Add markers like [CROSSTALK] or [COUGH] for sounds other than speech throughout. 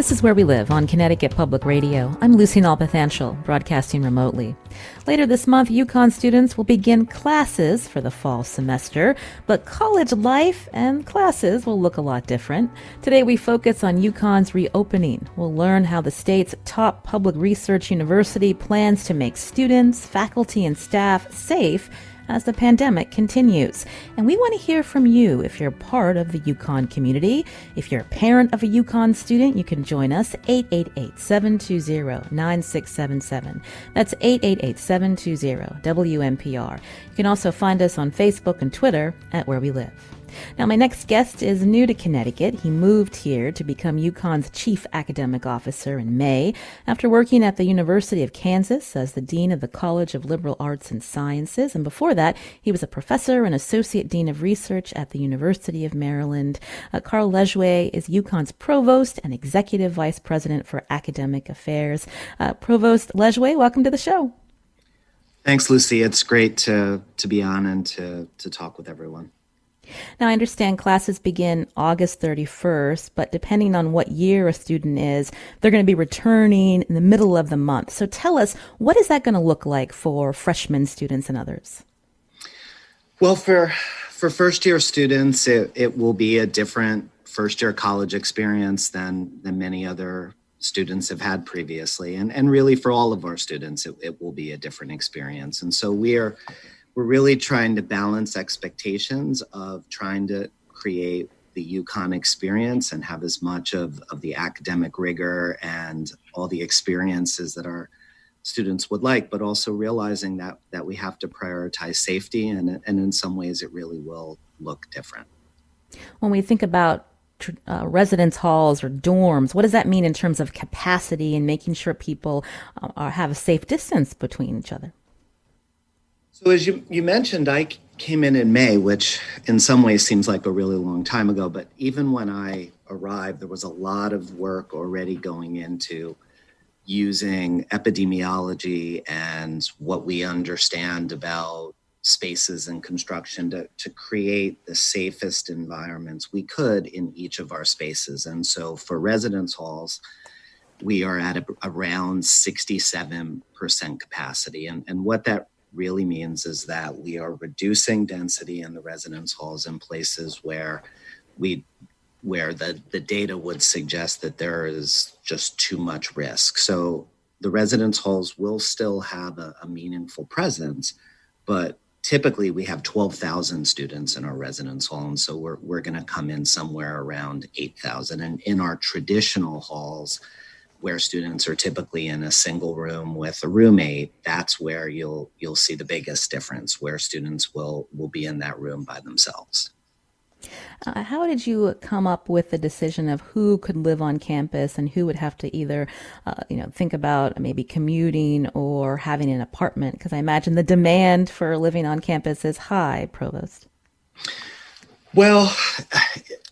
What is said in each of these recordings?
This is Where We Live on Connecticut Public Radio. I'm Lucy Nalpathanchel, broadcasting remotely. Later this month, UConn students will begin classes for the fall semester, but college life and classes will look a lot different. Today, we focus on UConn's reopening. We'll learn how the state's top public research university plans to make students, faculty, and staff safe as the pandemic continues. And we want to hear from you if you're part of the UConn community. If you're a parent of a UConn student, you can join us 888-720-9677. That's 888 720 WNPR. You can also find us on Facebook and Twitter at Where We Live. Now, my next guest is new to Connecticut. He moved here to become UConn's chief academic officer in May after working at the University of Kansas as the dean of the College of Liberal Arts and Sciences. And before that, he was a professor and associate dean of research at the University of Maryland. Uh, Carl Lejuez is UConn's provost and executive vice president for academic affairs. Uh, provost Lejuez, welcome to the show. Thanks, Lucy. It's great to to be on and to to talk with everyone. Now, I understand classes begin August 31st, but depending on what year a student is, they're going to be returning in the middle of the month. So tell us, what is that going to look like for freshman students and others? Well, for for first year students, it, it will be a different first year college experience than than many other students have had previously. And and really for all of our students, it, it will be a different experience. And so we are we're really trying to balance expectations of trying to create the UConn experience and have as much of, of the academic rigor and all the experiences that our students would like, but also realizing that that we have to prioritize safety and, and in some ways it really will look different. When we think about uh, residence halls or dorms, what does that mean in terms of capacity and making sure people uh, have a safe distance between each other? So, as you, you mentioned, I came in in May, which in some ways seems like a really long time ago. But even when I arrived, there was a lot of work already going into using epidemiology and what we understand about spaces and construction to, to create the safest environments we could in each of our spaces. And so for residence halls, we are at a, around 67% capacity. And, and what that really means is that we are reducing density in the residence halls in places where we where the, the data would suggest that there is just too much risk. So the residence halls will still have a, a meaningful presence, but typically we have 12,000 students in our residence hall. And so we're, we're going to come in somewhere around 8,000. And in our traditional halls, where students are typically in a single room with a roommate that's where you'll you'll see the biggest difference where students will will be in that room by themselves uh, how did you come up with the decision of who could live on campus and who would have to either, uh, you know, think about maybe commuting or having an apartment? Because I imagine the demand for living on campus is high, Provost. Well,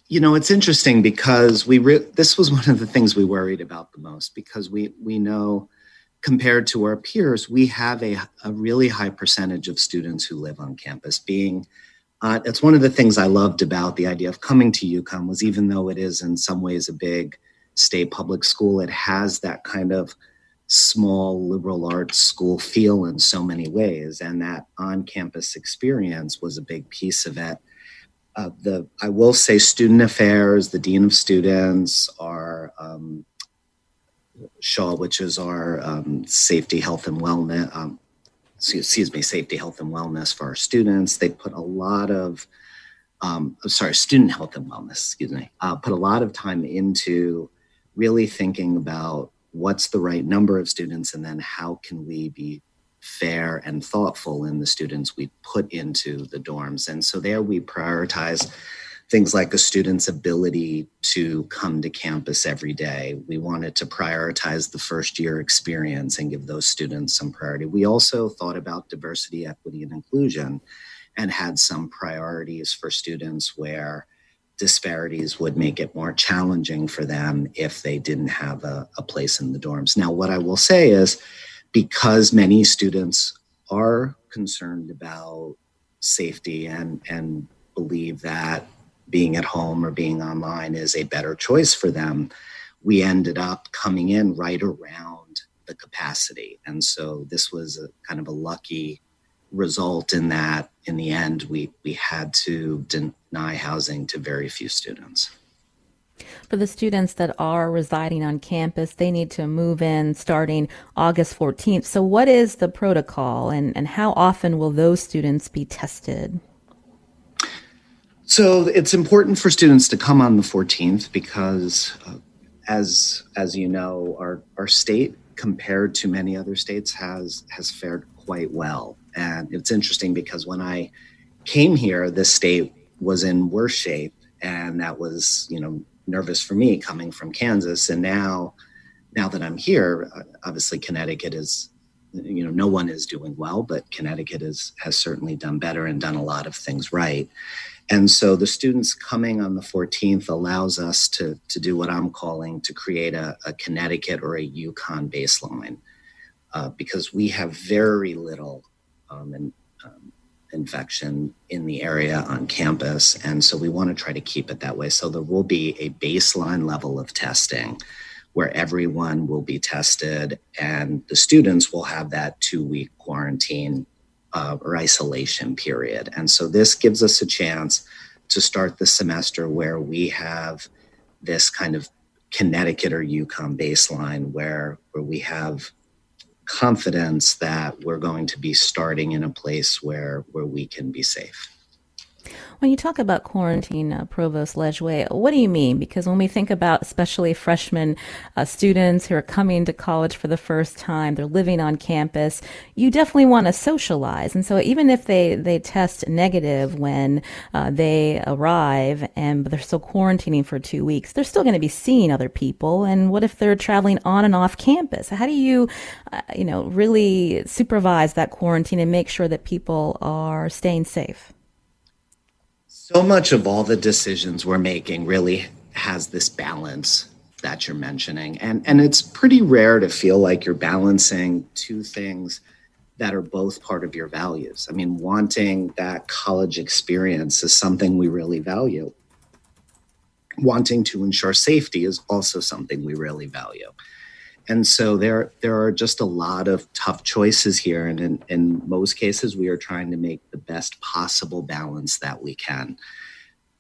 you know, it's interesting because we re- this was one of the things we worried about the most because we we know compared to our peers, we have a, a really high percentage of students who live on campus. Being uh, it's one of the things I loved about the idea of coming to UConn was even though it is in some ways a big state public school, it has that kind of small liberal arts school feel in so many ways, and that on-campus experience was a big piece of it uh, the I will say student affairs, the dean of students, our um, Shaw, which is our um, safety, health, and wellness. Um, excuse me, safety, health, and wellness for our students. They put a lot of, um, oh, sorry, student health and wellness. Excuse me, uh, put a lot of time into really thinking about what's the right number of students, and then how can we be fair and thoughtful in the students we put into the dorms. And so there we prioritize things like a student's ability to come to campus every day. We wanted to prioritize the first year experience and give those students some priority. We also thought about diversity, equity, and inclusion and had some priorities for students where disparities would make it more challenging for them if they didn't have a, a place in the dorms. Now, what I will say is because many students are concerned about safety and, and believe that being at home or being online is a better choice for them, we ended up coming in right around the capacity. And so this was a kind of a lucky result in that in the end we we had to deny housing to very few students. For the students that are residing on campus, they need to move in starting August 14th. So, what is the protocol and, and how often will those students be tested? So it's important for students to come on the 14th because, uh, as as you know, our our state compared to many other states has has fared quite well. And it's interesting because when I came here, this state was in worse shape, and that was you know nervous for me coming from Kansas. And now, now that I'm here, obviously Connecticut is you know no one is doing well but connecticut is, has certainly done better and done a lot of things right and so the students coming on the 14th allows us to, to do what I'm calling to create a, a Connecticut or a UConn baseline uh, because we have very little um, um, infection in the area on campus. And so we want to try to keep it that way. So there will be a baseline level of testing where everyone will be tested and the students will have that two week quarantine uh, or isolation period. And so this gives us a chance to start the semester where we have this kind of Connecticut or UConn baseline where, where we have confidence that we're going to be starting in a place where, where we can be safe. When you talk about quarantine, uh, Provost Lejuez, what do you mean? Because when we think about especially freshman uh, students who are coming to college for the first time, they're living on campus, you definitely want to socialize. And so even if they, they test negative when uh, they arrive and they're still quarantining for two weeks, they're still going to be seeing other people. And what if they're traveling on and off campus? How do you, uh, you know, really supervise that quarantine and make sure that people are staying safe? So much of all the decisions we're making really has this balance that you're mentioning. And and it's pretty rare to feel like you're balancing two things that are both part of your values. I mean wanting that college experience is something we really value. Wanting to ensure safety is also something we really value and so there there are just a lot of tough choices here. And in, in most cases we are trying to make the best possible balance that we can.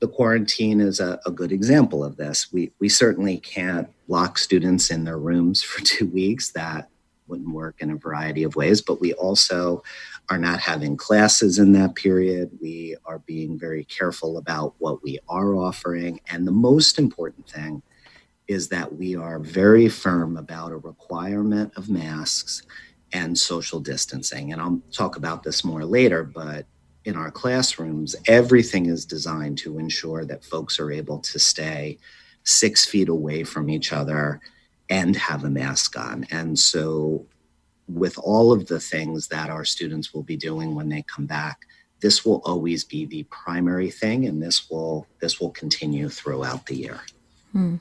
The quarantine is a, a good example of this. We we certainly can't lock students in their rooms [LAUGHS] for two weeks. That wouldn't work in a variety of ways. But we also are not having classes in that period. We are being very careful about what we are offering. And the most important thing is that we are very firm about a requirement of masks and social distancing. And I'll talk about this more later, but in our classrooms, everything is designed to ensure that folks are able to stay six feet away from each other and have a mask on. And so, with all of the things that our students will be doing when they come back, this will always be the primary thing, and this will this will continue throughout the year. Hmm.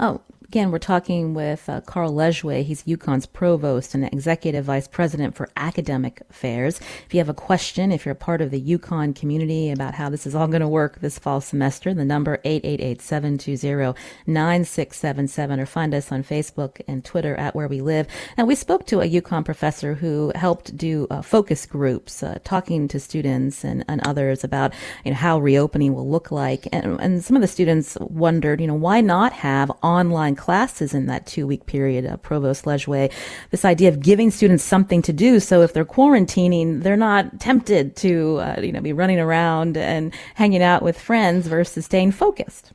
Oh, Again, we're talking with uh, Carl Lejuez. He's UConn's provost and executive vice president for academic affairs. If you have a question, if you're a part of the UConn community about how this is all going to work this fall semester, the number 888-720-9677 or find us on Facebook and Twitter at Where We Live. And we spoke to a UConn professor who helped do uh, focus groups, uh, talking to students and, and others about you know, how reopening will look like. And, and some of the students wondered, you know, why not have online classes in that two week period, uh, Provost Lejuez. This idea of giving students something to do. So if they're quarantining, they're not tempted to, uh, you know, be running around and hanging out with friends versus staying focused.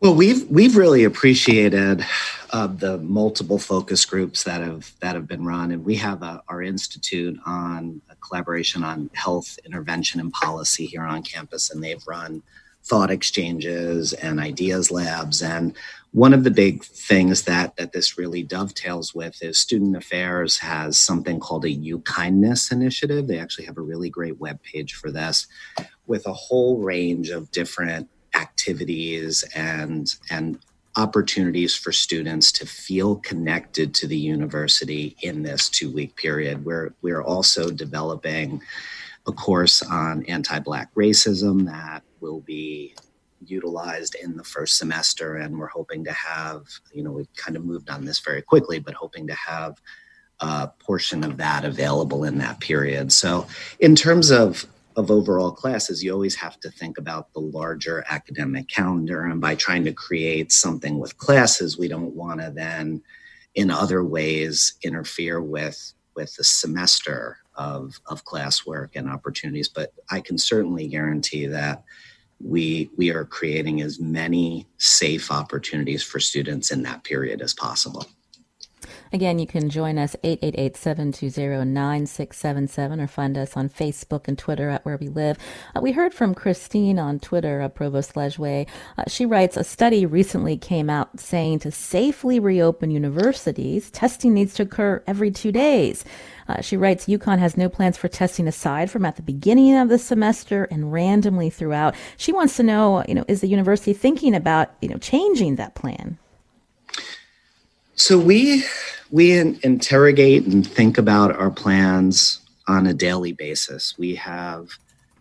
Well, we've we've really appreciated uh, the multiple focus groups that have that have been run, and we have a, our institute on a collaboration on health intervention and policy here on campus, and they've run thought exchanges and ideas labs. And one of the big things that that this really dovetails with is student affairs has something called a u kindness initiative they actually have a really great web page for this with a whole range of different activities and and opportunities for students to feel connected to the university in this two week period. We're, we're also developing a course on anti Black racism that will be utilized in the first semester. And we're hoping to have, you know, we've kind of moved on this very quickly, but hoping to have a portion of that available in that period. So, in terms of of overall classes, you always have to think about the larger academic calendar. And by trying to create something with classes, we don't want to then, in other ways, interfere with with the semester of of classwork and opportunities. But I can certainly guarantee that we we are creating as many safe opportunities for students in that period as possible. Again, you can join us 888-720-9677 or find us on Facebook and Twitter at Where We Live. Uh, we heard from Christine on Twitter, uh, Provost Lejuez. Uh, she writes, a study recently came out saying to safely reopen universities, testing needs to occur every two days. Uh, she writes, UConn has no plans for testing aside from at the beginning of the semester and randomly throughout. She wants to know, you know, is the university thinking about, you know, changing that plan? So we we in, interrogate and think about our plans on a daily basis. We have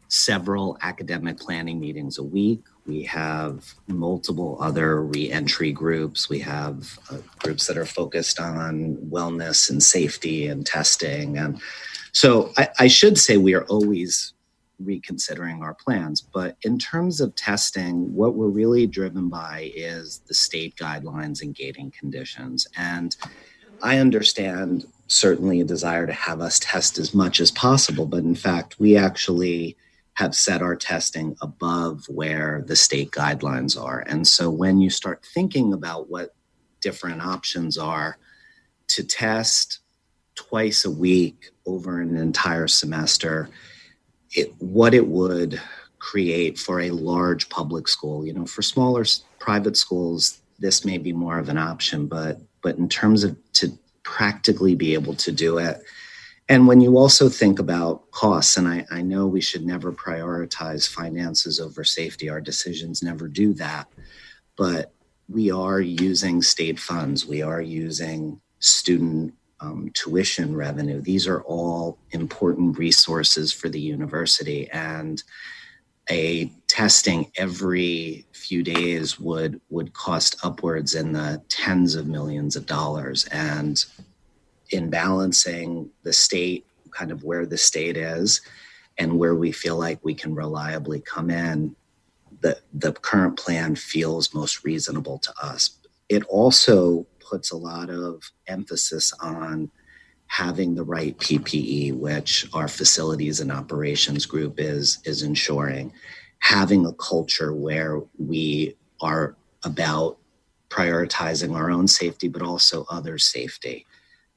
several academic planning meetings a week. We have multiple other reentry groups. We have uh, groups that are focused on wellness and safety and testing. And so I, I should say we are always reconsidering our plans. But in terms of testing, what we're really driven by is the state guidelines and gating conditions. And I understand certainly a desire to have us test as much as possible, but in fact, we actually have set our testing above where the state guidelines are. And so when you start thinking about what different options are to test twice a week over an entire semester, it, what it would create for a large public school. You know, for smaller private schools, this may be more of an option, but but in terms of to practically be able to do it, and when you also think about costs, and I, I know we should never prioritize finances over safety, our decisions never do that, but we are using state funds, we are using student um, tuition revenue. These are all important resources for the university. And a testing every few days would would cost upwards in the tens of millions of dollars and in balancing the state kind of where the state is and where we feel like we can reliably come in the the current plan feels most reasonable to us it also puts a lot of emphasis on having the right PPE, which our facilities and operations group is is ensuring, having a culture where we are about prioritizing our own safety, but also others' safety.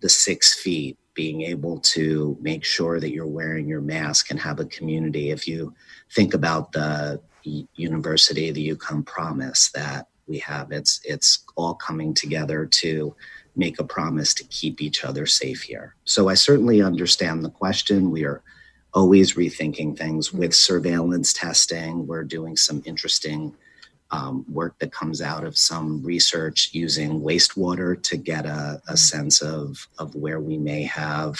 The six feet, being able to make sure that you're wearing your mask and have a community. If you think about the university, the UConn promise that we have. It's it's all coming together to make a promise to keep each other safe here. So I certainly understand the question. We are always rethinking things with surveillance testing. We're doing some interesting um, work that comes out of some research using wastewater to get a, a sense of, of where we may have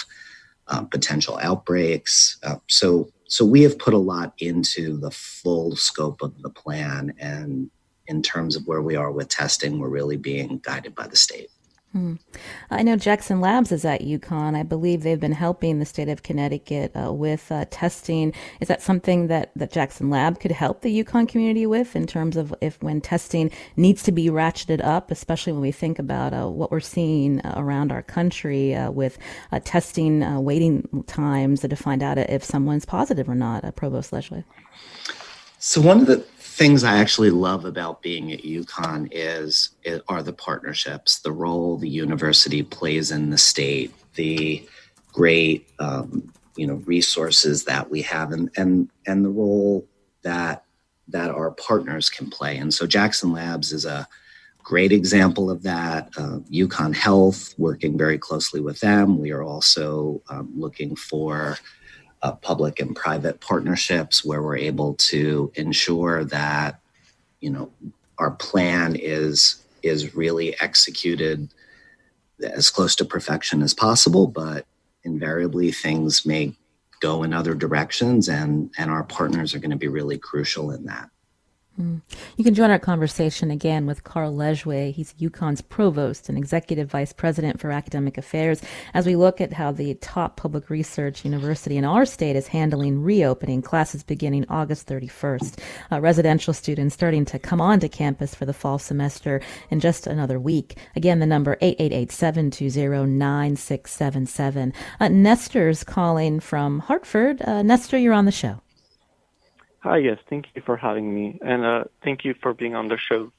um, potential outbreaks. Uh, so, so we have put a lot into the full scope of the plan, and in terms of where we are with testing, we're really being guided by the state. Hmm. I know Jackson Labs is at UConn. I believe they've been helping the state of Connecticut uh, with uh, testing. Is that something that, that Jackson Lab could help the UConn community with in terms of if when testing needs to be ratcheted up, especially when we think about uh, what we're seeing uh, around our country uh, with uh, testing waiting times to find out if someone's positive or not? Provost Lejuez. So one of the things I actually love about being at UConn is are the partnerships, the role the university plays in the state, the great um, you know resources that we have, and and and the role that that our partners can play. And so Jackson Labs is a great example of that. Uh, UConn Health, working very closely with them. We are also um, looking for uh, public and private partnerships where we're able to ensure that, you know, our plan is is really executed as close to perfection as possible, but invariably things may go in other directions and and our partners are going to be really crucial in that Mm. You can join our conversation again with Carl Lejuez. He's UConn's provost and executive vice president for academic affairs as we look at how the top public research university in our state is handling reopening classes beginning August 31st. Uh, residential students starting to come onto campus for the fall semester in just another week. Again, the number 888-720-9677. Uh, Nestor's calling from Hartford. Uh, Nestor, you're on the show. Hi, yes, thank you for having me, and uh, thank you for being on the show,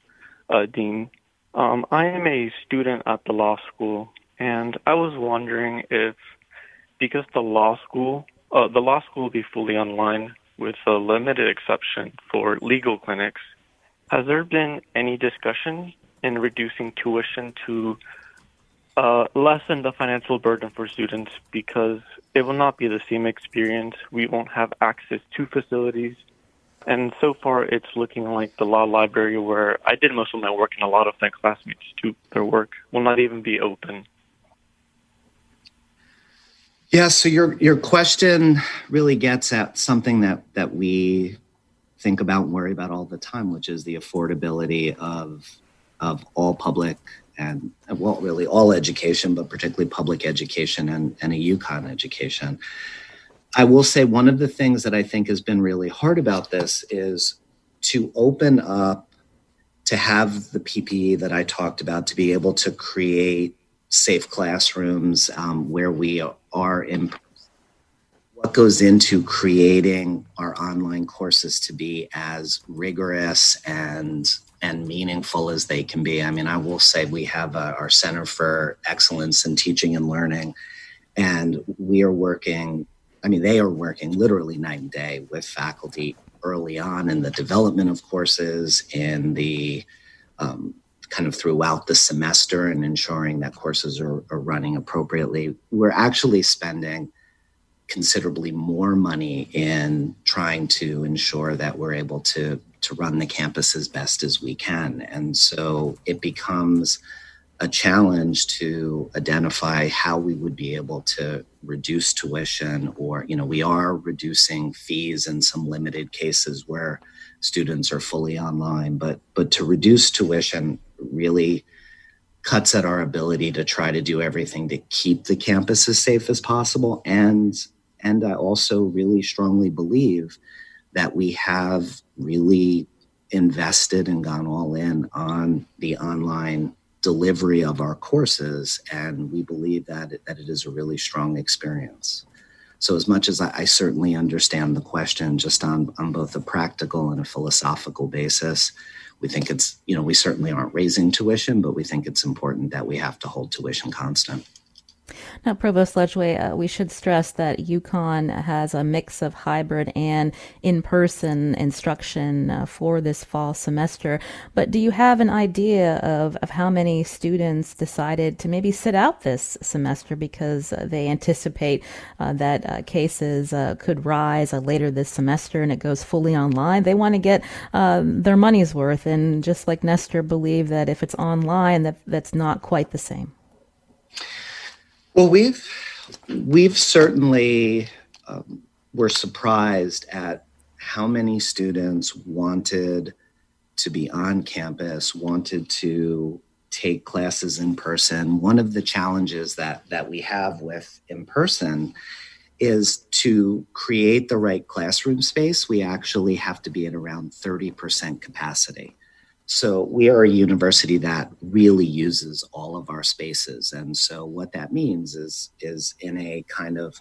uh, Dean. Um, I am a student at the law school, and I was wondering if, because the law school, uh, the law school will be fully online with a limited exception for legal clinics, has there been any discussion in reducing tuition to uh, lessen the financial burden for students because it will not be the same experience. We won't have access to facilities and so far, it's looking like the law library where I did most of my work and a lot of my classmates do their work will not even be open. Yeah, so your your question really gets at something that that we think about and worry about all the time, which is the affordability of of all public and well, really all education, but particularly public education and, and a UConn education. I will say one of the things that I think has been really hard about this is to open up to have the PPE that I talked about to be able to create safe classrooms um, where we are in what goes into creating our online courses to be as rigorous and and meaningful as they can be. I mean, I will say we have uh, our Center for Excellence in Teaching and Learning, and we are working I mean, they are working literally night and day with faculty early on in the development of courses, in the um, kind of throughout the semester, and ensuring that courses are, are running appropriately. We're actually spending considerably more money in trying to ensure that we're able to to run the campus as best as we can and so it becomes a challenge to identify how we would be able to reduce tuition or you know we are reducing fees in some limited cases where students are fully online but but to reduce tuition really cuts at our ability to try to do everything to keep the campus as safe as possible. And and I also really strongly believe that we have really invested and gone all in on the online delivery of our courses, and we believe that it, that it is a really strong experience. So, as much as I, I certainly understand the question, just on on both a practical and a philosophical basis, we think it's you know we certainly aren't raising tuition, but we think it's important that we have to hold tuition constant. Now, Provost Lejuez, uh, we should stress that UConn has a mix of hybrid and in-person instruction uh, for this fall semester. But do you have an idea of, of how many students decided to maybe sit out this semester because uh, they anticipate uh, that uh, cases uh, could rise later this semester and it goes fully online? They want to get their money's worth, and just like Nestor, believe that if it's online, that that's not quite the same. Well, we've we've certainly um, were surprised at how many students wanted to be on campus, wanted to take classes in person. One of the challenges that that we have with in person is to create the right classroom space. We actually have to be at around 30% capacity. So we are a university that really uses all of our spaces. And so what that means is is in a kind of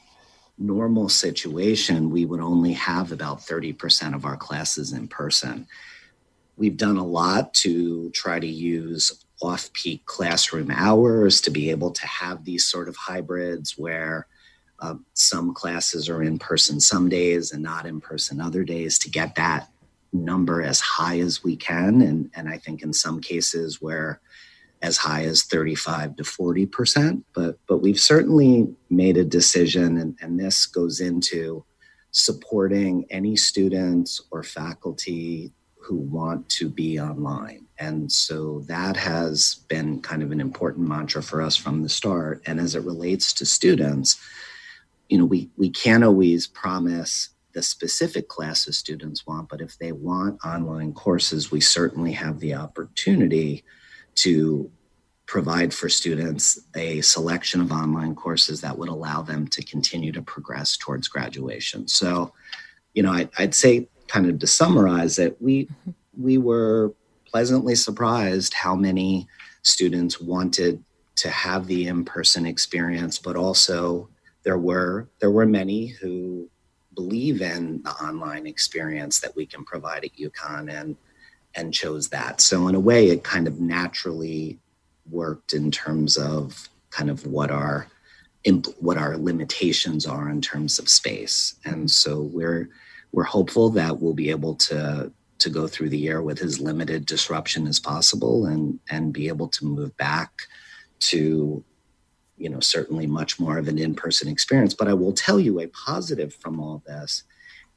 normal situation, we would only have about 30% of our classes in person. We've done a lot to try to use off peak classroom hours to be able to have these sort of hybrids where uh, some classes are in person some days and not in person other days to get that number as high as we can. And, and I think in some cases where as high as 35 to 40 percent but but we've certainly made a decision and, and this goes into supporting any students or faculty who want to be online and so that has been kind of an important mantra for us from the start and as it relates to students you know we we can't always promise the specific classes students want but if they want online courses we certainly have the opportunity to provide for students a selection of online courses that would allow them to continue to progress towards graduation. So, you know, I, would say, kind of to summarize it, we we were pleasantly surprised how many students wanted to have the in-person experience, but also there were there were many who believe in the online experience that we can provide at UConn and and chose that. So in a way, it kind of naturally worked in terms of kind of what our what our limitations are in terms of space. And so we're we're hopeful that we'll be able to to go through the year with as limited disruption as possible and and be able to move back to you know certainly much more of an in-person experience but i will tell you a positive from all this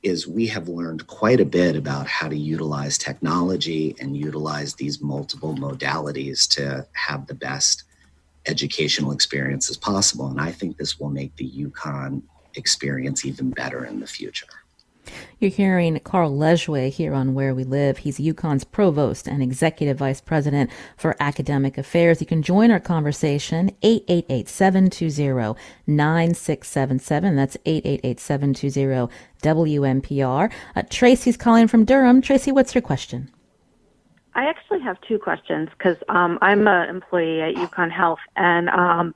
is we have learned quite a bit about how to utilize technology and utilize these multiple modalities to have the best educational experience as possible. And I think this will make the UConn experience even better in the future. You're hearing Carl Lejuez here on Where We Live. He's UConn's provost and executive vice president for academic affairs. You can join our conversation 888-720-9677. That's 888-720-WNPR. Uh, Tracy's calling from Durham. Tracy, what's your question? I actually have two questions because um, I'm an employee at UConn Health, and um,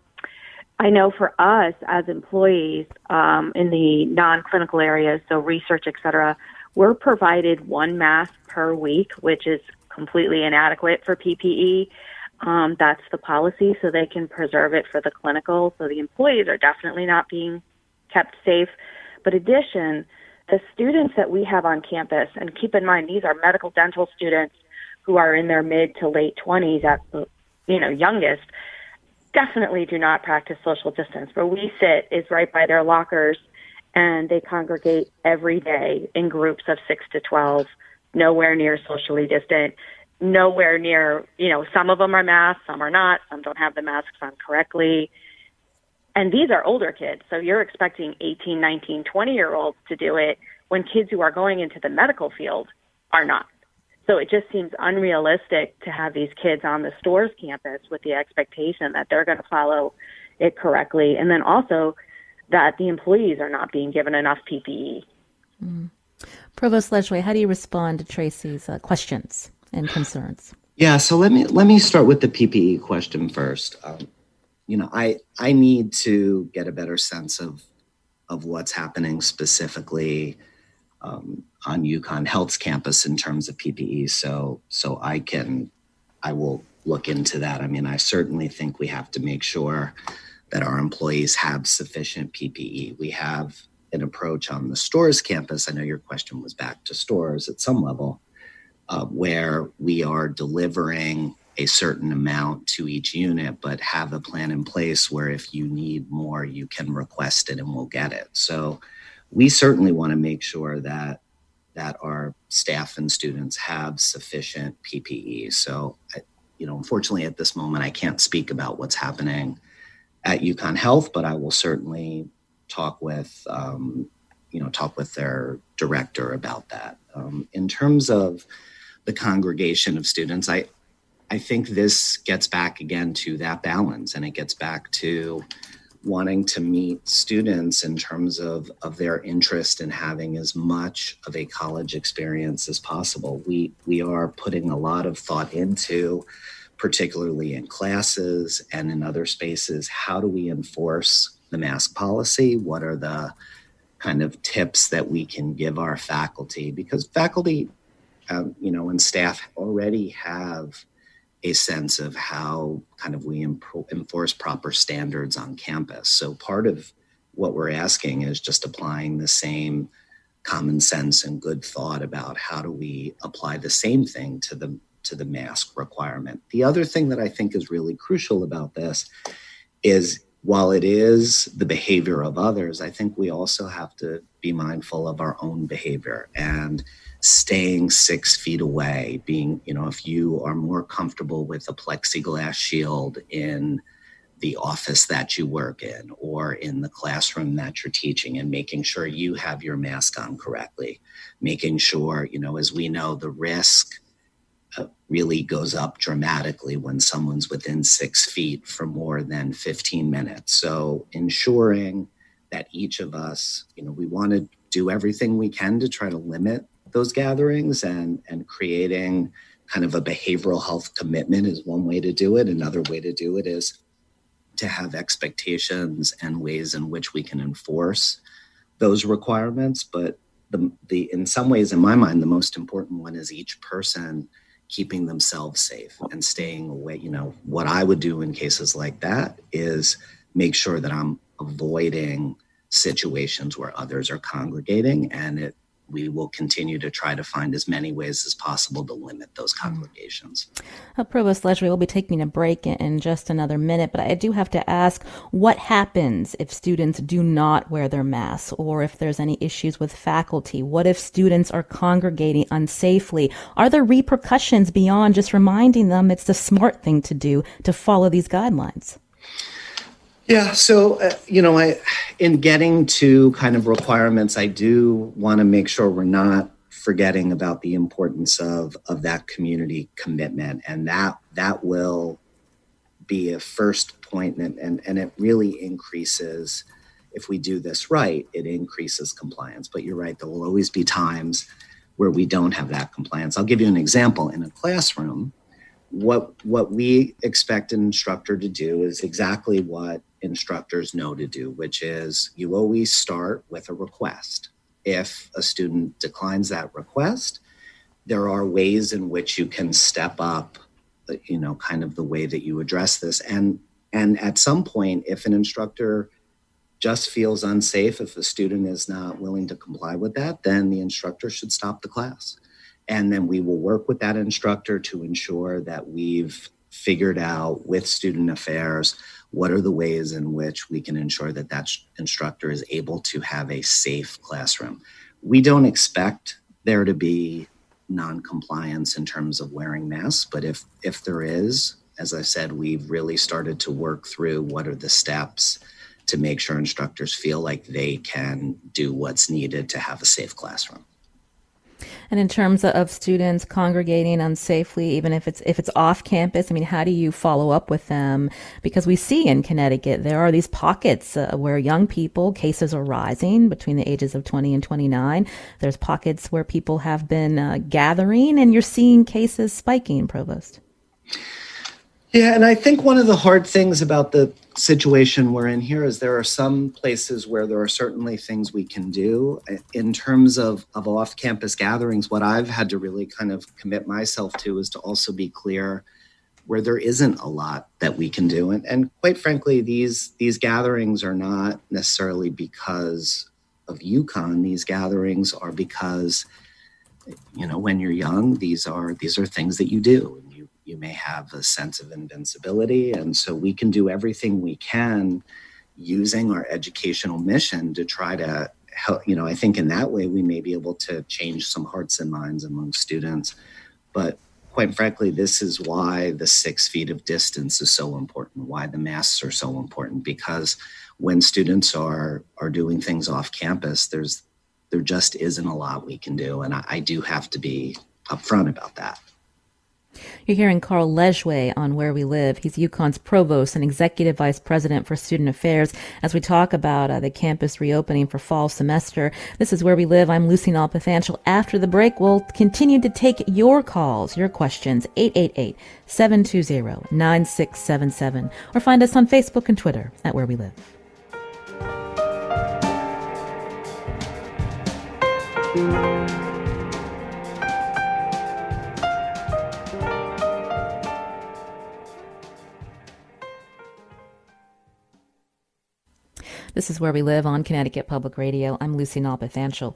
I know for us as employees um, in the non-clinical areas, so research, et cetera, we're provided one mask per week, which is completely inadequate for PPE. Um, that's the policy, so they can preserve it for the clinical. So the employees are definitely not being kept safe. But addition, the students that we have on campus, and keep in mind these are medical dental students who are in their mid to late 20s at the you know youngest definitely do not practice social distance. Where we sit is right by their lockers, and they congregate every day in groups of six to 12, nowhere near socially distant, nowhere near, you know, some of them are masked, some are not, some don't have the masks on correctly. And these are older kids. So you're expecting 18, 19, 20 year olds to do it when kids who are going into the medical field are not. So it just seems unrealistic to have these kids on the Storrs campus with the expectation that they're going to follow it correctly. And then also that the employees are not being given enough PPE. Mm. Provost Lejuez, how do you respond to Tracy's uh, questions and concerns? Yeah, so let me let me start with the PPE question first. Um, you know, I I need to get a better sense of of what's happening specifically um, on UConn Health's campus in terms of PPE. So so I can I will look into that. I mean, I certainly think we have to make sure that our employees have sufficient PPE. We have an approach on the Storrs campus. I know your question was back to Storrs at some level, uh, where we are delivering a certain amount to each unit, but have a plan in place where if you need more, you can request it and we'll get it. So we certainly want to make sure that that our staff and students have sufficient PPE. So, you know, unfortunately, at this moment, I can't speak about what's happening at UConn Health, but I will certainly talk with, um, you know, talk with their director about that. Um, in terms of the congregation of students, I, I think this gets back again to that balance, and it gets back to wanting to meet students in terms of, of their interest in having as much of a college experience as possible. We, we are putting a lot of thought into, particularly in classes and in other spaces, how do we enforce the mask policy? What are the kind of tips that we can give our faculty? Because faculty, um, you know, and staff already have a sense of how kind of we enforce proper standards on campus. So part of what we're asking is just applying the same common sense and good thought about how do we apply the same thing to the to the mask requirement. The other thing that I think is really crucial about this is while it is the behavior of others, I think we also have to be mindful of our own behavior and staying six feet away. Being, you know, if you are more comfortable with a plexiglass shield in the office that you work in or in the classroom that you're teaching and making sure you have your mask on correctly, making sure, you know, as we know, the risk uh, really goes up dramatically when someone's within six feet for more than 15 minutes. So ensuring that each of us, you know, we want to do everything we can to try to limit those gatherings and and creating kind of a behavioral health commitment is one way to do it. Another way to do it is to have expectations and ways in which we can enforce those requirements. But the, the in some ways, in my mind, the most important one is each person keeping themselves safe and staying away. You know, what I would do in cases like that is make sure that I'm avoiding situations where others are congregating and it we will continue to try to find as many ways as possible to limit those hmm. congregations. Uh, Provost Lejuez will be taking a break in, in, just another minute, but I do have to ask what happens if students do not wear their masks or if there's any issues with faculty? What if students are congregating unsafely? Are there repercussions beyond just reminding them it's the smart thing to do to follow these guidelines? Yeah, so uh, you know, I in getting to kind of requirements, I do want to make sure we're not forgetting about the importance of of that community commitment, and that that will be a first point, and and, and it really increases if we do this right, it increases compliance. But you're right, there will always be times where we don't have that compliance. I'll give you an example in a classroom. What what we expect an instructor to do is exactly what instructors know to do, which is you always start with a request. If a student declines that request, there are ways in which you can step up, you know, kind of the way that you address this. And and at some point, if an instructor just feels unsafe, if a student is not willing to comply with that, then the instructor should stop the class. And then we will work with that instructor to ensure that we've figured out with student affairs what are the ways in which we can ensure that that instructor is able to have a safe classroom? We don't expect there to be non-compliance in terms of wearing masks but if if there is as i said we've really started to work through what are the steps to make sure instructors feel like they can do what's needed to have a safe classroom and in terms of students congregating unsafely, even if it's if it's off campus, I mean, how do you follow up with them? Because we see in Connecticut there are these pockets uh, where young people cases are rising between the ages of 20 and 29. There's pockets where people have been uh, gathering, and you're seeing cases spiking. Provost. Yeah, and I think one of the hard things about the situation we're in here is there are some places where there are certainly things we can do. In terms of, of off-campus gatherings what i've had to really kind of commit myself to is to also be clear where there isn't a lot that we can do. And, and quite frankly these these gatherings are not necessarily because of UConn. These gatherings are because you know when you're young these are these are things that you do you may have a sense of invincibility. And so we can do everything we can using our educational mission to try to help. You know, I think in that way we may be able to change some hearts and minds among students. But quite frankly, this is why the six feet of distance is so important, why the masks are so important, because when students are are doing things off campus, there's there just isn't a lot we can do. And I, I do have to be upfront about that. You're hearing Carl Lejuez on Where We Live. He's UConn's provost and executive vice president for student affairs as we talk about uh, the campus reopening for fall semester. This is Where We Live. I'm Lucy Nalpathanchel. After the break, we'll continue to take your calls, your questions, 888 720 9677, or find us on Facebook and Twitter at Where We Live. This is Where We Live on Connecticut Public Radio. I'm Lucy Nalpathanchel.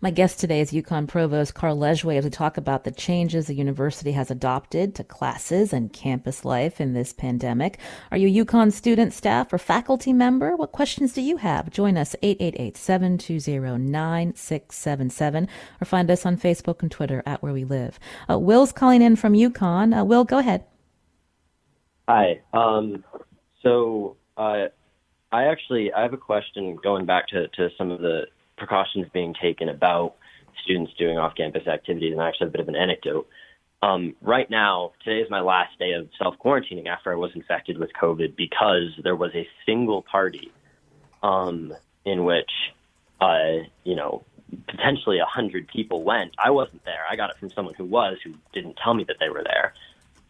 My guest today is UConn Provost Carl Lejuez as we talk about the changes the university has adopted to classes and campus life in this pandemic. Are you a UConn student, staff, or faculty member? What questions do you have? Join us 888-720-9677 or find us on Facebook and Twitter at Where We Live. Uh, Will's calling in from UConn. Uh, Will, go ahead. Hi. Um, so uh, I actually I have a question going back to, to some of the precautions being taken about students doing off-campus activities, and I actually have a bit of an anecdote. Um, right now, today is my last day of self quarantining after I was infected with COVID because there was a single party um, in which, uh, you know, potentially a hundred people went. I wasn't there. I got it from someone who was, who didn't tell me that they were there.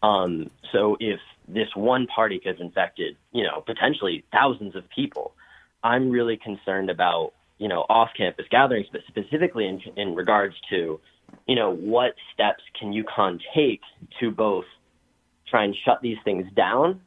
Um, so if this one party gets infected, you know, potentially thousands of people, I'm really concerned about you know, off-campus gatherings, but specifically in, in regards to, you know, what steps can UConn take to both try and shut these things down?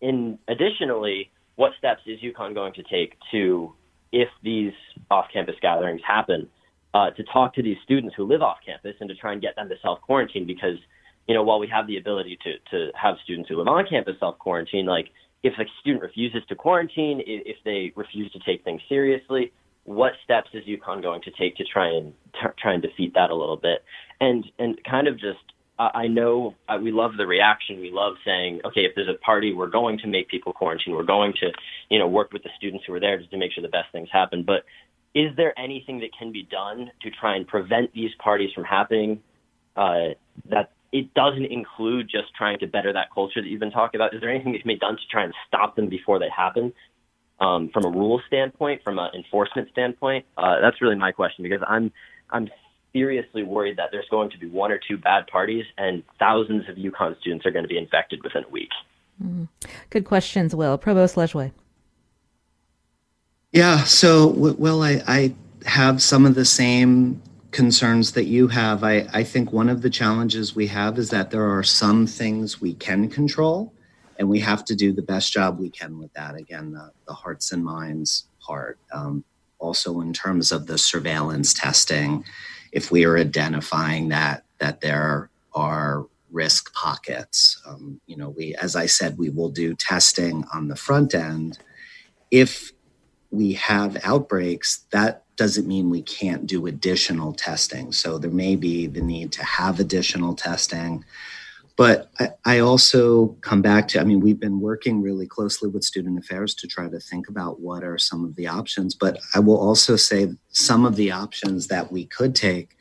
In additionally, what steps is UConn going to take to, if these off-campus gatherings happen, uh, to talk to these students who live off campus and to try and get them to self quarantine? Because, you know, while we have the ability to to have students who live on campus self quarantine, like if a student refuses to quarantine, if they refuse to take things seriously, what steps is UConn going to take to try and t- try and defeat that a little bit? And and kind of just I know we love the reaction. We love saying, okay, if there's a party, we're going to make people quarantine. We're going to, you know, work with the students who are there just to make sure the best things happen. But is there anything that can be done to try and prevent these parties from happening? Uh, that it doesn't include just trying to better that culture that you've been talking about. Is there anything that can be done to try and stop them before they happen? um, from a rule standpoint, from an enforcement standpoint? Uh, that's really my question because I'm I'm seriously worried that there's going to be one or two bad parties and thousands of UConn students are going to be infected within a week. Mm. Good questions, Will. Provost Lejuez. Yeah, so Will, I, I have some of the same concerns that you have. I, I think one of the challenges we have is that there are some things we can control and we have to do the best job we can with that. Again, the, the hearts and minds part. Um, also, in terms of the surveillance testing, if we are identifying that that there are risk pockets, um, you know, we, as I said, we will do testing on the front end. If we have outbreaks, that doesn't mean we can't do additional testing. So there may be the need to have additional testing. But I, I, also come back to, I mean, we've been working really closely with student affairs to try to think about what are some of the options. But I will also say some of the options that we could take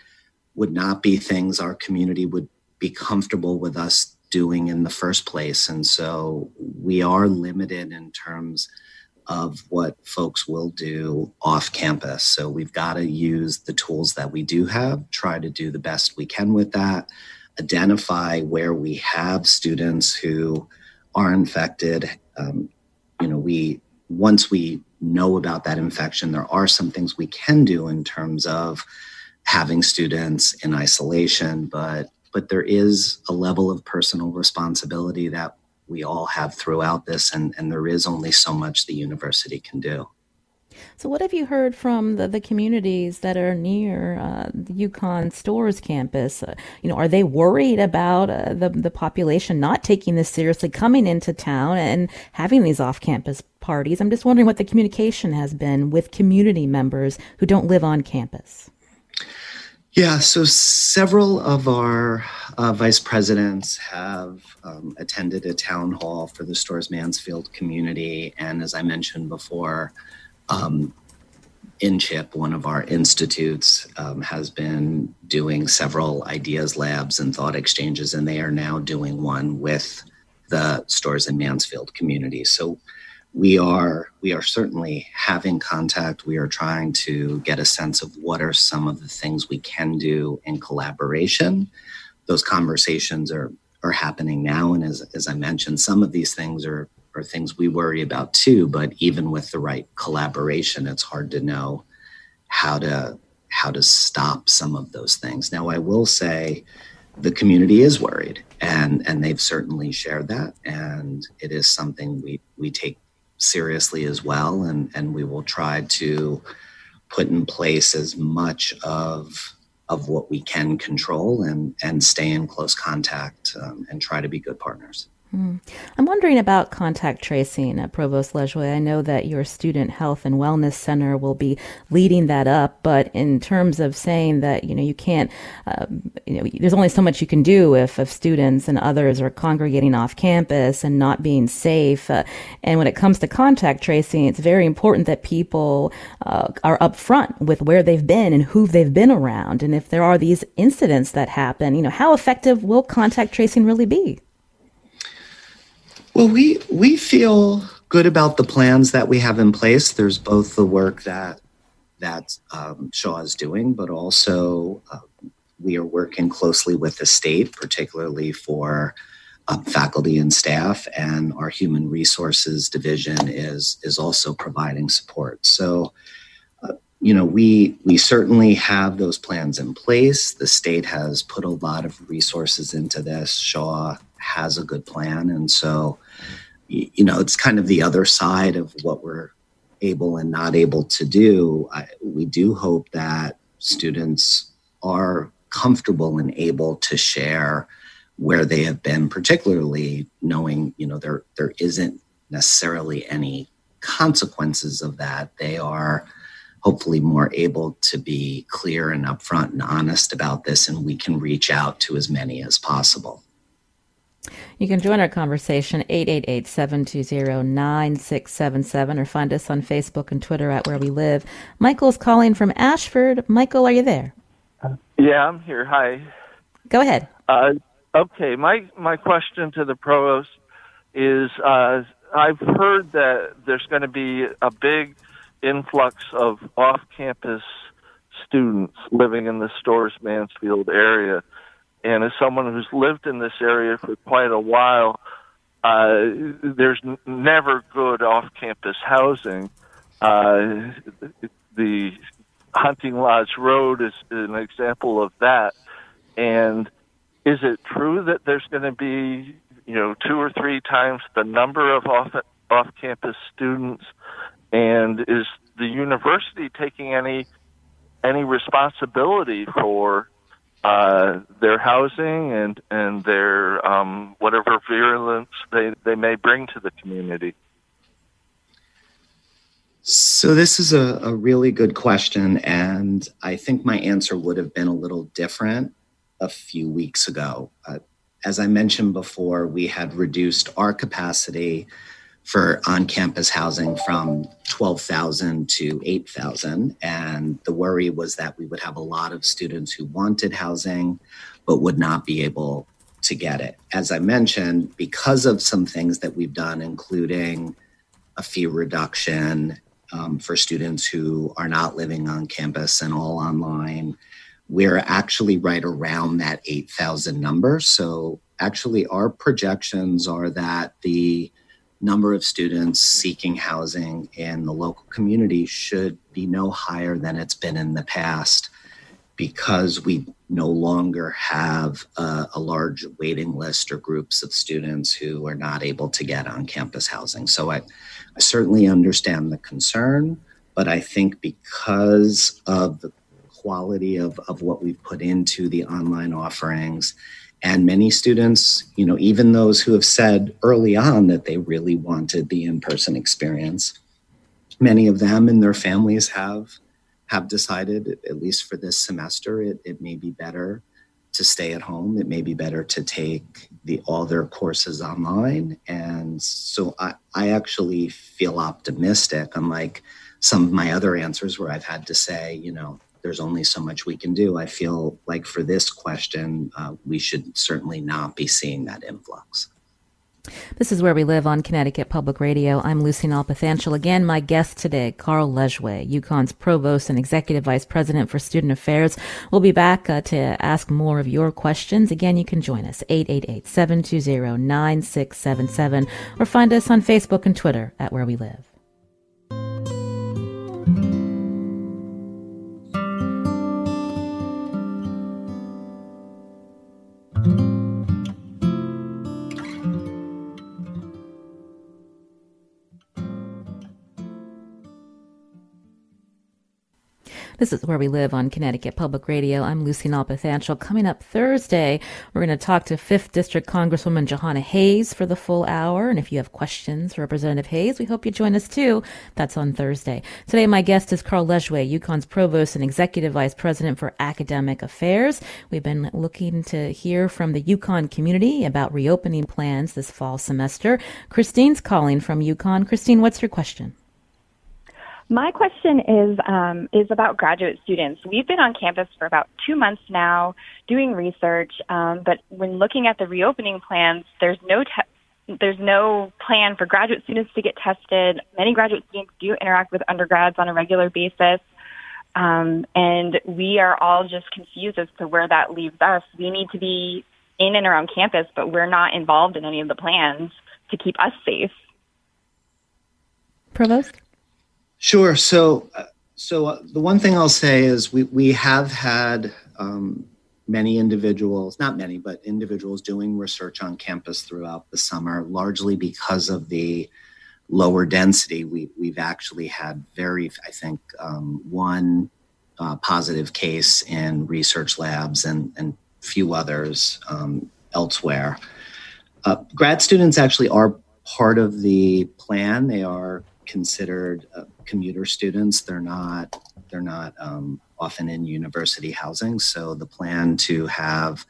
would not be things our community would be comfortable with us doing in the first place. And so we are limited in terms of what folks will do off campus. So we've got to use the tools that we do have, try to do the best we can with that identify where we have students who are infected. Um, you know, we once we know about that infection, there are some things we can do in terms of having students in isolation, but but there is a level of personal responsibility that we all have throughout this, and, and there is only so much the university can do. So, what have you heard from the, the communities that are near uh, the UConn Storrs campus? Uh, you know, are they worried about uh, the the population not taking this seriously, coming into town and having these off campus parties? I'm just wondering what the communication has been with community members who don't live on campus. Yeah, so several of our uh, vice presidents have um, attended a town hall for the Storrs Mansfield community. And as I mentioned before, um, InCHIP, one of our institutes, um, has been doing several ideas labs and thought exchanges, and they are now doing one with the Storrs in Mansfield community. So we are we are certainly having contact. We are trying to get a sense of what are some of the things we can do in collaboration. Those conversations are are happening now, and as as I mentioned, some of these things are are things we worry about too. But even with the right collaboration, it's hard to know how to how to stop some of those things. Now, I will say the community is worried, and and they've certainly shared that, and it is something we we take seriously as well, and and we will try to put in place as much of of what we can control and and stay in close contact um, and try to be good partners. Mm. I'm wondering about contact tracing at Provost Lejuez. I know that your Student Health and Wellness Center will be leading that up, but in terms of saying that, you know, you can't, uh, you know, there's only so much you can do if, if students and others are congregating off campus and not being safe. Uh, and when it comes to contact tracing, it's very important that people uh, are upfront with where they've been and who they've been around. And if there are these incidents that happen, you know, how effective will contact tracing really be? Well, we we feel good about the plans that we have in place. There's both the work that that um, Shaw is doing, but also uh, we are working closely with the state, particularly for uh, faculty and staff, and our human resources division is is also providing support. So, uh, you know, we we certainly have those plans in place. The state has put a lot of resources into this. Shaw has a good plan, and so you know, it's kind of the other side of what we're able and not able to do. I, we do hope that students are comfortable and able to share where they have been, particularly knowing, you know, there there isn't necessarily any consequences of that. They are hopefully more able to be clear and upfront and honest about this, and we can reach out to as many as possible. You can join our conversation 888-720-9677 or find us on Facebook and Twitter at Where We Live. Michael's calling from Ashford. Michael, are you there? Yeah, I'm here. Hi. Go ahead. Uh, okay, my my question to the provost is uh, I've heard that there's going to be a big influx of off-campus students living in the Storrs Mansfield area and as someone who's lived in this area for quite a while, uh, there's n- never good off-campus housing. Uh, the Hunting Lodge Road is an example of that. And is it true that there's going to be, you know, two or three times the number of off off-campus students? And is the university taking any any responsibility for uh, their housing and and their um, whatever virulence they, they may bring to the community. So this is a, a really good question, and I think my answer would have been a little different a few weeks ago. Uh, as I mentioned before, we had reduced our capacity for on campus housing from 12,000 to 8,000. And the worry was that we would have a lot of students who wanted housing but would not be able to get it. As I mentioned, because of some things that we've done, including a fee reduction um, for students who are not living on campus and all online, we're actually right around that 8,000 number. So, actually, our projections are that the number of students seeking housing in the local community should be no higher than it's been in the past because we no longer have a, a, large waiting list or groups of students who are not able to get on campus housing. So I, I certainly understand the concern, but I think because of the quality of, of what we've put into the online offerings and many students, you know, even those who have said early on that they really wanted the in-person experience, many of them and their families have have decided, at least for this semester, it, it may be better to stay at home. It may be better to take the all their courses online. And so I, I actually feel optimistic, unlike some of my other answers where I've had to say, you know, there's only so much we can do. I feel like for this question, uh, we should certainly not be seeing that influx. This is Where We Live on Connecticut Public Radio. I'm Lucy Nalpathanchel. Again, my guest today, Carl Lejuez, UConn's Provost and Executive Vice President for Student Affairs. We'll be back uh, to ask more of your questions. Again, you can join us, 888-720-9677, or find us on Facebook and Twitter at Where We Live. This is Where We Live on Connecticut Public Radio. I'm Lucy Nalpathanchel. Coming up Thursday, we're going to talk to 5th District Congresswoman Jahana Hayes for the full hour. And if you have questions for Representative Hayes, we hope you join us too. That's on Thursday. Today, my guest is Carl Lejuez, UConn's Provost and Executive Vice President for Academic Affairs. We've been looking to hear from the UConn community about reopening plans this fall semester. Christine's calling from UConn. Christine, what's your question? My question is um, is about graduate students. We've been on campus for about two months now doing research, um, but when looking at the reopening plans, there's no te- there's no plan for graduate students to get tested. Many graduate students do interact with undergrads on a regular basis. Um, and we are all just confused as to where that leaves us. We need to be in and around campus, but we're not involved in any of the plans to keep us safe. Provost? Sure. So, uh, so uh, the one thing I'll say is we we have had um, many individuals, not many, but individuals doing research on campus throughout the summer, largely because of the lower density. We we've actually had very, I think, um, one uh, positive case in research labs and and few others um, elsewhere. Uh, grad students actually are part of the plan. They are considered uh, commuter students. They're not they're not um, often in university housing. So the plan to have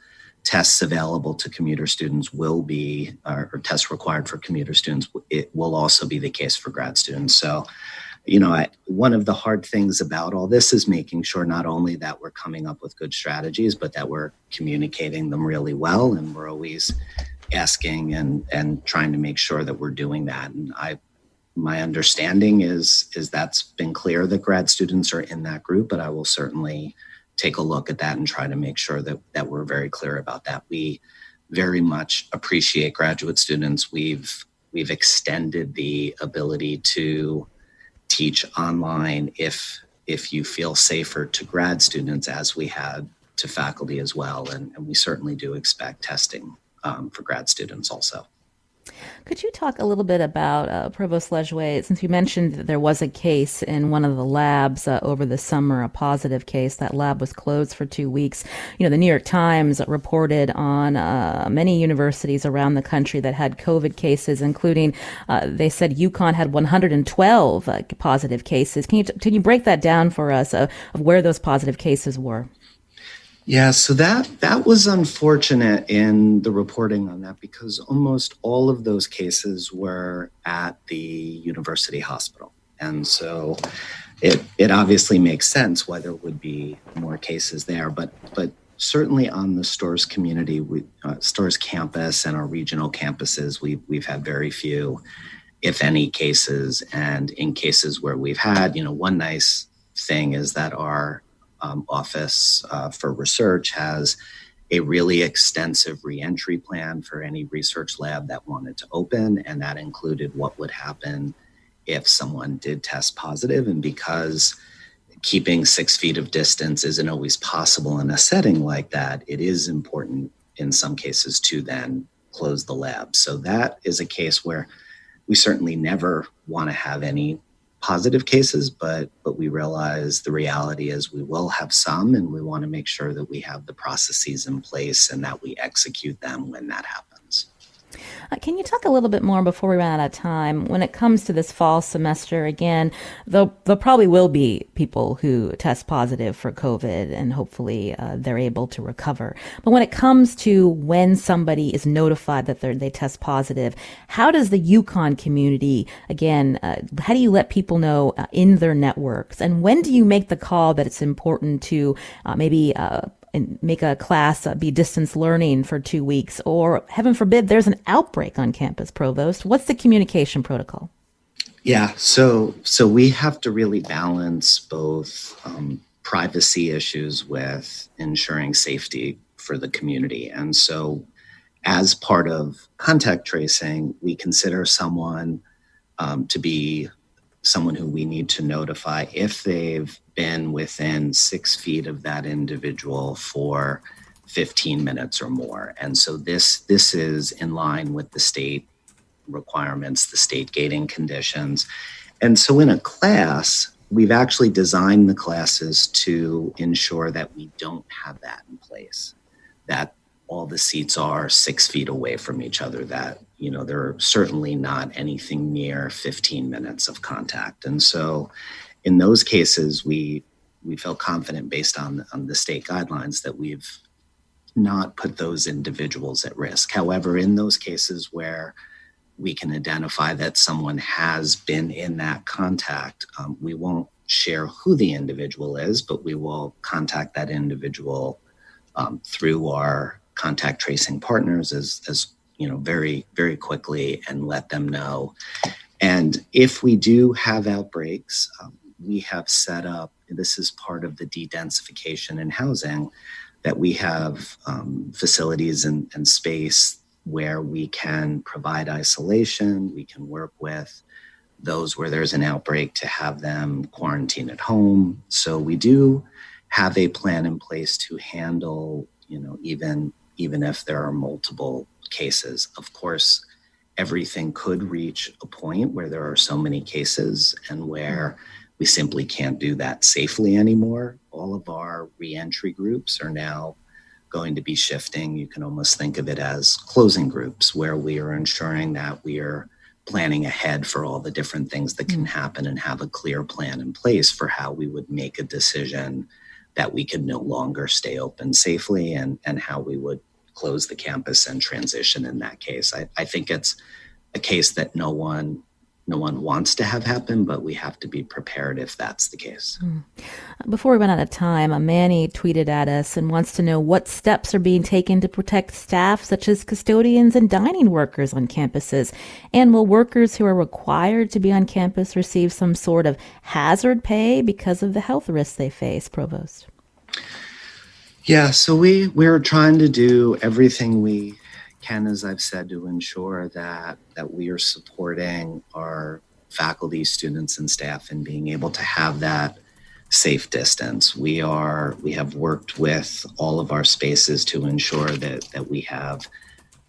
tests available to commuter students will be, or, or tests required for commuter students, it will also be the case for grad students. So, you know, I, one of the hard things about all this is making sure not only that we're coming up with good strategies, but that we're communicating them really well, and we're always asking and and trying to make sure that we're doing that. And I my understanding is is that's been clear that grad students are in that group, but I will certainly take a look at that and try to make sure that that we're very clear about that. We very much appreciate graduate students. We've we've extended the ability to teach online if if you feel safer to grad students as we had to faculty as well, and, and we certainly do expect testing um, for grad students also. Could you talk a little bit about uh, Provost Lejuez, since you mentioned that there was a case in one of the labs uh, over the summer, a positive case. That lab was closed for two weeks. You know, the New York Times reported on uh, many universities around the country that had COVID cases, including uh, they said UConn had 112 uh, positive cases. Can you can you break that down for us uh, of where those positive cases were? Yeah, so that that was unfortunate in the reporting on that because almost all of those cases were at the university hospital. And so it it obviously makes sense why there would be more cases there, but but certainly on the Storrs community, we, uh, Storrs campus and our regional campuses, we've we've had very few if any cases and in cases where we've had, you know, one nice thing is that our um, Office uh, for Research has a really extensive reentry plan for any research lab that wanted to open, and that included what would happen if someone did test positive. And because keeping six feet of distance isn't always possible in a setting like that, it is important in some cases to then close the lab. So that is a case where we certainly never want to have any positive cases, but but we realize the reality is we will have some, and we want to make sure that we have the processes in place and that we execute them when that happens. Uh, can you talk a little bit more before we run out of time? When it comes to this fall semester, again, Though there probably will be people who test positive for COVID and hopefully uh, they're able to recover. But when it comes to when somebody is notified that they test positive, how does the UConn community, again, uh, how do you let people know uh, in their networks? And when do you make the call that it's important to uh, maybe uh, and make a class uh, be distance learning for two weeks, or heaven forbid, there's an outbreak on campus, provost. What's the communication protocol? Yeah, so so we have to really balance both um, privacy issues with ensuring safety for the community, and so as part of contact tracing, we consider someone um, to be someone who we need to notify if they've been within six feet of that individual for 15 minutes or more. And so this this is in line with the state requirements, the state gating conditions. And so in a class, we've actually designed the classes to ensure that we don't have that in place. That all the seats are six feet away from each other. That you know they're certainly not anything near 15 minutes of contact, and so in those cases we we felt confident based on on the state guidelines that we've not put those individuals at risk. However, in those cases where we can identify that someone has been in that contact, um, we won't share who the individual is, but we will contact that individual um, through our contact tracing partners as, as you know very very quickly and let them know. And if we do have outbreaks, um, we have set up. This is part of the de-densification in housing that we have um, facilities and, and space where we can provide isolation, we can work with those where there's an outbreak to have them quarantine at home. So we do have a plan in place to handle, you know, even even if there are multiple cases. Of course, everything could reach a point where there are so many cases and where we simply can't do that safely anymore. All of our reentry groups are now going to be shifting. You can almost think of it as closing groups where we are ensuring that we are planning ahead for all the different things that can mm. happen and have a clear plan in place for how we would make a decision that we could no longer stay open safely and, and how we would close the campus and transition in that case. I, I think it's a case that no one no one wants to have happen, but we have to be prepared if that's the case. Mm. Before we run out of time, a Manny tweeted at us and wants to know what steps are being taken to protect staff such as custodians and dining workers on campuses. And will workers who are required to be on campus receive some sort of hazard pay because of the health risks they face, Provost? Yeah, so we we're trying to do everything we can, as I've said, to ensure that that we are supporting our faculty, students, and staff in being able to have that safe distance. We are we have worked with all of our spaces to ensure that that we have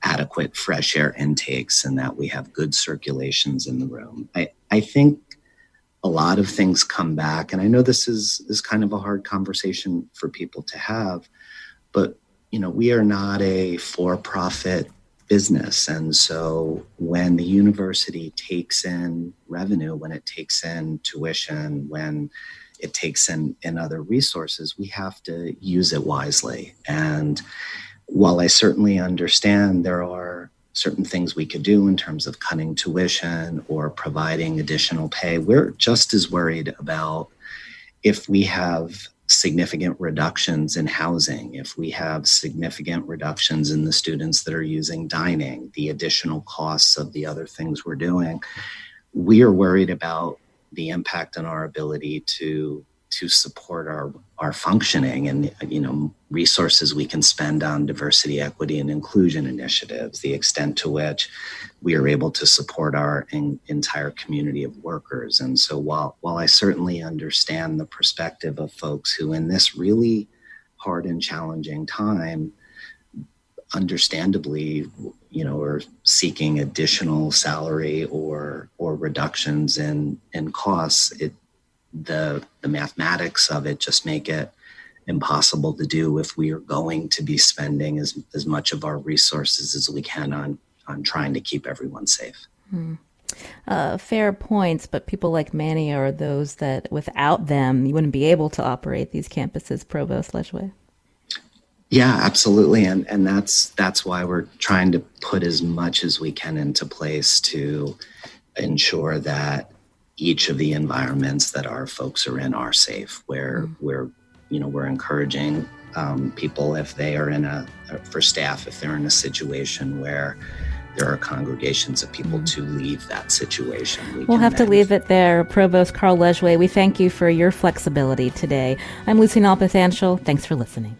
adequate fresh air intakes and that we have good circulations in the room. I, I think a lot of things come back, and I know this is is kind of a hard conversation for people to have, but you know, we are not a for profit business. And so when the university takes in revenue, when it takes in tuition, when it takes in, in other resources, we have to use it wisely. And while I certainly understand there are certain things we could do in terms of cutting tuition or providing additional pay, we're just as worried about if we have significant reductions in housing, if we have significant reductions in the students that are using dining, the additional costs of the other things we're doing, we are worried about the impact on our ability to to support our our functioning and you know resources we can spend on diversity equity and inclusion initiatives the extent to which we are able to support our in, entire community of workers. And so while while I certainly understand the perspective of folks who in this really hard and challenging time understandably you know are seeking additional salary or or reductions in in costs it the the mathematics of it just make it impossible to do if we are going to be spending as, as much of our resources as we can on on trying to keep everyone safe. Hmm. Uh, fair points, but people like Manny are those that without them you wouldn't be able to operate these campuses, Provost Lejuez. Yeah, absolutely, and and that's that's why we're trying to put as much as we can into place to ensure that each of the environments that our folks are in are safe, where mm-hmm. we're, you know, we're encouraging um, people if they are in a, for staff, if they're in a situation where there are congregations of people mm-hmm. to leave that situation. We will have to leave it there. Provost Carl Lejuez, we thank you for your flexibility today. I'm Lucy Nalpathanchel. Thanks for listening.